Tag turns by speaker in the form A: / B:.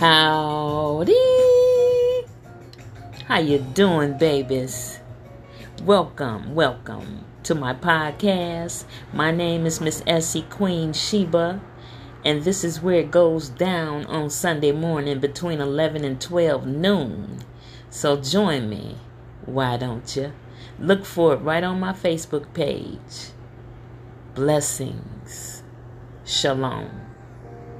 A: Howdy. How you doing, babies? Welcome, welcome to my podcast. My name is Miss Essie Queen Sheba, and this is where it goes down on Sunday morning between 11 and 12 noon. So join me. Why don't you? Look for it right on my Facebook page. Blessings. Shalom.